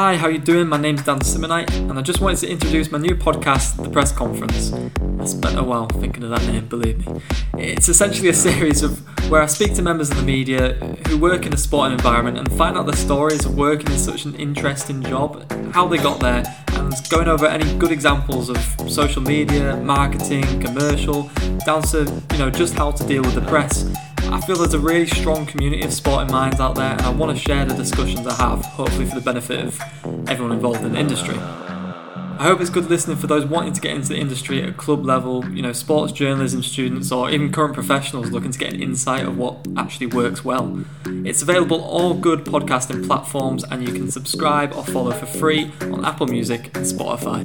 Hi, how you doing? My name's Dan Simonite, and I just wanted to introduce my new podcast, The Press Conference. I spent a while thinking of that name, believe me. It's essentially a series of where I speak to members of the media who work in a sporting environment and find out their stories of working in such an interesting job, how they got there, and going over any good examples of social media, marketing, commercial, down to you know just how to deal with the press. I feel there's a really strong community of sporting minds out there, and I want to share the discussions I have, hopefully for the benefit of everyone involved in the industry. I hope it's good listening for those wanting to get into the industry at a club level, you know, sports journalism students, or even current professionals looking to get an insight of what actually works well. It's available on all good podcasting platforms, and you can subscribe or follow for free on Apple Music and Spotify.